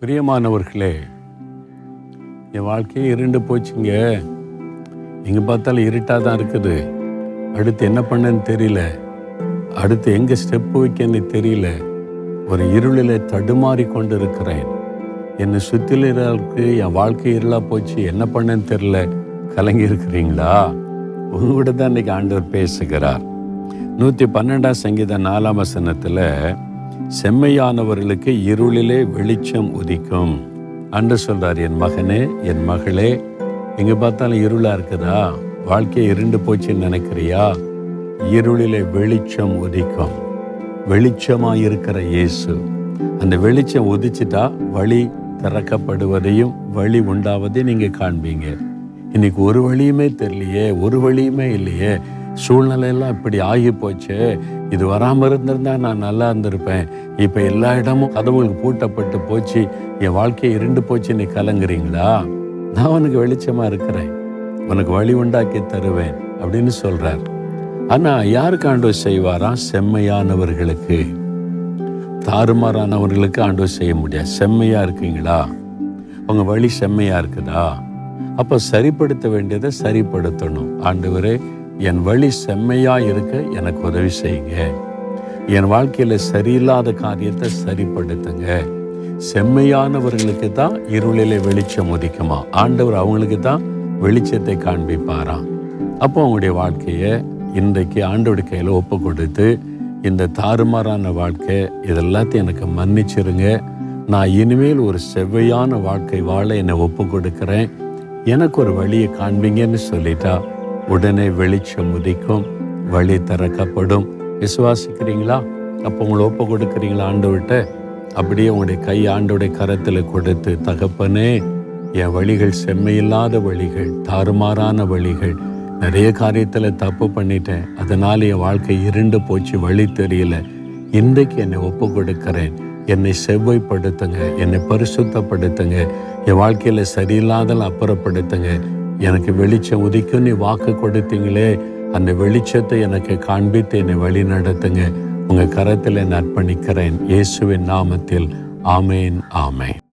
பிரியமானவர்களே என் வாழ்க்கையே இருண்டு போச்சுங்க. எங்கே பார்த்தாலும் இருட்டாக தான் இருக்குது. அடுத்து என்ன பண்ணேன்னு தெரியல. அடுத்து எங்கே ஸ்டெப் வைக்கன்னு தெரியல. ஒரு இருளில் தடுமாறி கொண்டு இருக்கிறேன் என்னை சுற்றிலுக்கு என் வாழ்க்கை இருளாக போச்சு. என்ன பண்ணேன்னு தெரியல. கலங்கி இருக்கிறீங்களா? உங்ககிட்ட தான் இன்னைக்கு ஆண்டவர் பேசுகிறார். நூற்றி பன்னெண்டாம் சங்கீத நாலாம் வசனத்தில் செம்மையானவர்களுக்கு இருளிலே வெளிச்சம் உதிக்கும். அன்று சொல்றார் என் மகனே என் மகளே எங்க பார்த்தாலும் இருளா இருக்குதா? வாழ்க்கையை இருண்டு போச்சுன்னு நினைக்கிறியா? இருளிலே வெளிச்சம் உதிக்கும். வெளிச்சமா இருக்கிற இயேசு. அந்த வெளிச்சம் உதிச்சிட்டா வழி திறக்கப்படுவதையும் வழி உண்டாவதையும் நீங்க காண்பீங்க. இன்னைக்கு ஒரு வழியுமே தெரியலையே ஒரு வழியுமே இல்லையே. சூழ்நிலையெல்லாம் இப்படி ஆகி போச்சு இது வராமல் இருந்திருந்தா நான் நல்லா இருந்திருப்பேன். இப்போ எல்லா இடமும் கதவுகளுக்கு பூட்டப்பட்டு போச்சு. என் வாழ்க்கையை இருண்டு போச்சு நீ கலங்குறீங்களா? நான் உனக்கு வெளிச்சமாக இருக்கிறேன். உனக்கு வழி உண்டாக்கி தருவேன் அப்படின்னு சொல்கிறார் ஆனால் யாருக்கு ஆண்டவர் செய்வாராம் செம்மையானவர்களுக்கு. தாறுமாறானவர்களுக்கு ஆண்டவர் செய்ய முடியாது. செம்மையாக இருக்கீங்களா? உங்கள் வழி செம்மையாக இருக்குதா? அப்போ சரிப்படுத்த வேண்டியதை சரிப்படுத்தணும். ஆண்டவரே என் வழி செம்மையாக இருக்க எனக்கு உதவி செய்யுங்க. என் வாழ்க்கையில் சரியில்லாத காரியத்தை சரிப்படுத்துங்க. செம்மையானவர்களுக்கு தான் இருளிலே வெளிச்சம் உதிக்குமா? ஆண்டவர் அவங்களுக்கு தான் வெளிச்சத்தை காண்பிப்பாராம் அப்போ அவங்களுடைய வாழ்க்கையை இன்றைக்கு ஆண்டோட கையில் ஒப்பு கொடுத்து இந்த தாறுமாறான வாழ்க்கை இதெல்லாத்தையும் எனக்கு மன்னிச்சிருங்க. நான் இனிமேல் ஒரு செவ்வையான வாழ்க்கை வாழ என்னை ஒப்பு கொடுக்குறேன் எனக்கு ஒரு வழியை காண்பீங்கன்னு சொல்லிட்டா உடனே வெளிச்சம் உதிக்கும் வழி திறக்கப்படும். விசுவாசிக்கிறீங்களா? அப்போ உங்களை ஒப்பு கொடுக்குறீங்களா ஆண்டு விட்ட அப்படியே உங்களுடைய கை ஆண்டோடைய கரத்தில் கொடுத்து தகப்பனே என் வழிகள் செம்மையில்லாத வழிகள் தாறுமாறான வழிகள் நிறைய காரியத்தில் தப்பு பண்ணிட்டேன். அதனால் என் வாழ்க்கை இருண்டு போச்சு வழி தெரியல. இன்றைக்கு என்னை ஒப்பு கொடுக்கிறேன். என்னை செவ்வைப்படுத்துங்க என்னை பரிசுத்தப்படுத்துங்க. என் வாழ்க்கையில் சரியில்லாதல் அப்புறப்படுத்துங்க. எனக்கு வெளிச்சம் உதிக்கும் நீ வாக்கு கொடுத்தீங்களே அந்த வெளிச்சத்தை எனக்கு காண்பித்து என்னை வழி நடத்துங்க. உங்கள் கரத்தில் நான் அர்ப்பணிக்கிறேன். இயேசுவின் நாமத்தில். ஆமேன் ஆமேன்.